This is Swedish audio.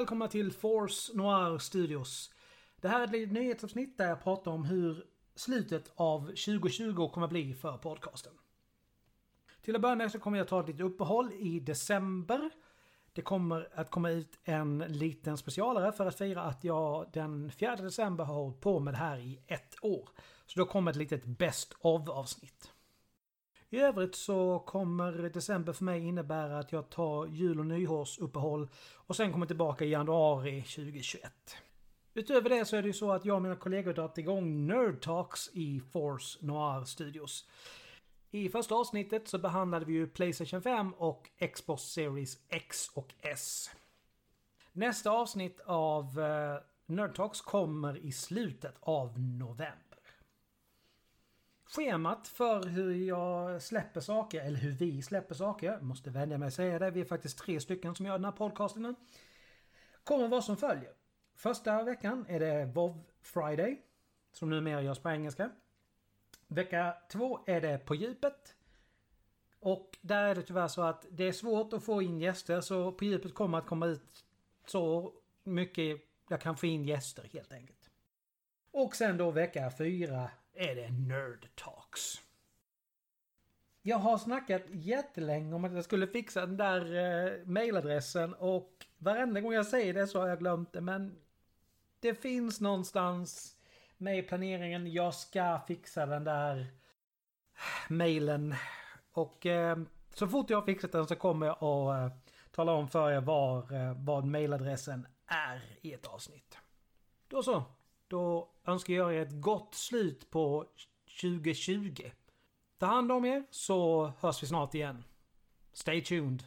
välkomna till Force Noir Studios. Det här är ett litet nyhetsavsnitt där jag pratar om hur slutet av 2020 kommer att bli för podcasten. Till att börja med så kommer jag ta ett litet uppehåll i december. Det kommer att komma ut en liten specialare för att fira att jag den 4 december har hållit på med det här i ett år. Så då kommer ett litet Best of avsnitt. I övrigt så kommer december för mig innebära att jag tar jul och nyårsuppehåll och sen kommer tillbaka i januari 2021. Utöver det så är det ju så att jag och mina kollegor dragit igång Nerd Talks i Force Noir Studios. I första avsnittet så behandlade vi ju Playstation 5 och Xbox Series X och S. Nästa avsnitt av eh, Nerd Talks kommer i slutet av november. Schemat för hur jag släpper saker, eller hur vi släpper saker, jag måste vänja mig att säga det, vi är faktiskt tre stycken som gör den här podcasten. Kommer vara som följer. Första veckan är det Vov Friday, som numera görs på engelska. Vecka två är det På djupet. Och där är det tyvärr så att det är svårt att få in gäster, så På djupet kommer att komma ut så mycket jag kan få in gäster helt enkelt. Och sen då vecka fyra är det Nerd Talks. Jag har snackat jättelänge om att jag skulle fixa den där eh, mailadressen och varenda gång jag säger det så har jag glömt det men det finns någonstans med i planeringen. Jag ska fixa den där eh, mailen och eh, så fort jag har fixat den så kommer jag att eh, tala om för er var, eh, vad mailadressen är i ett avsnitt. Då så. Då önskar jag er ett gott slut på 2020. Ta hand om er så hörs vi snart igen. Stay tuned.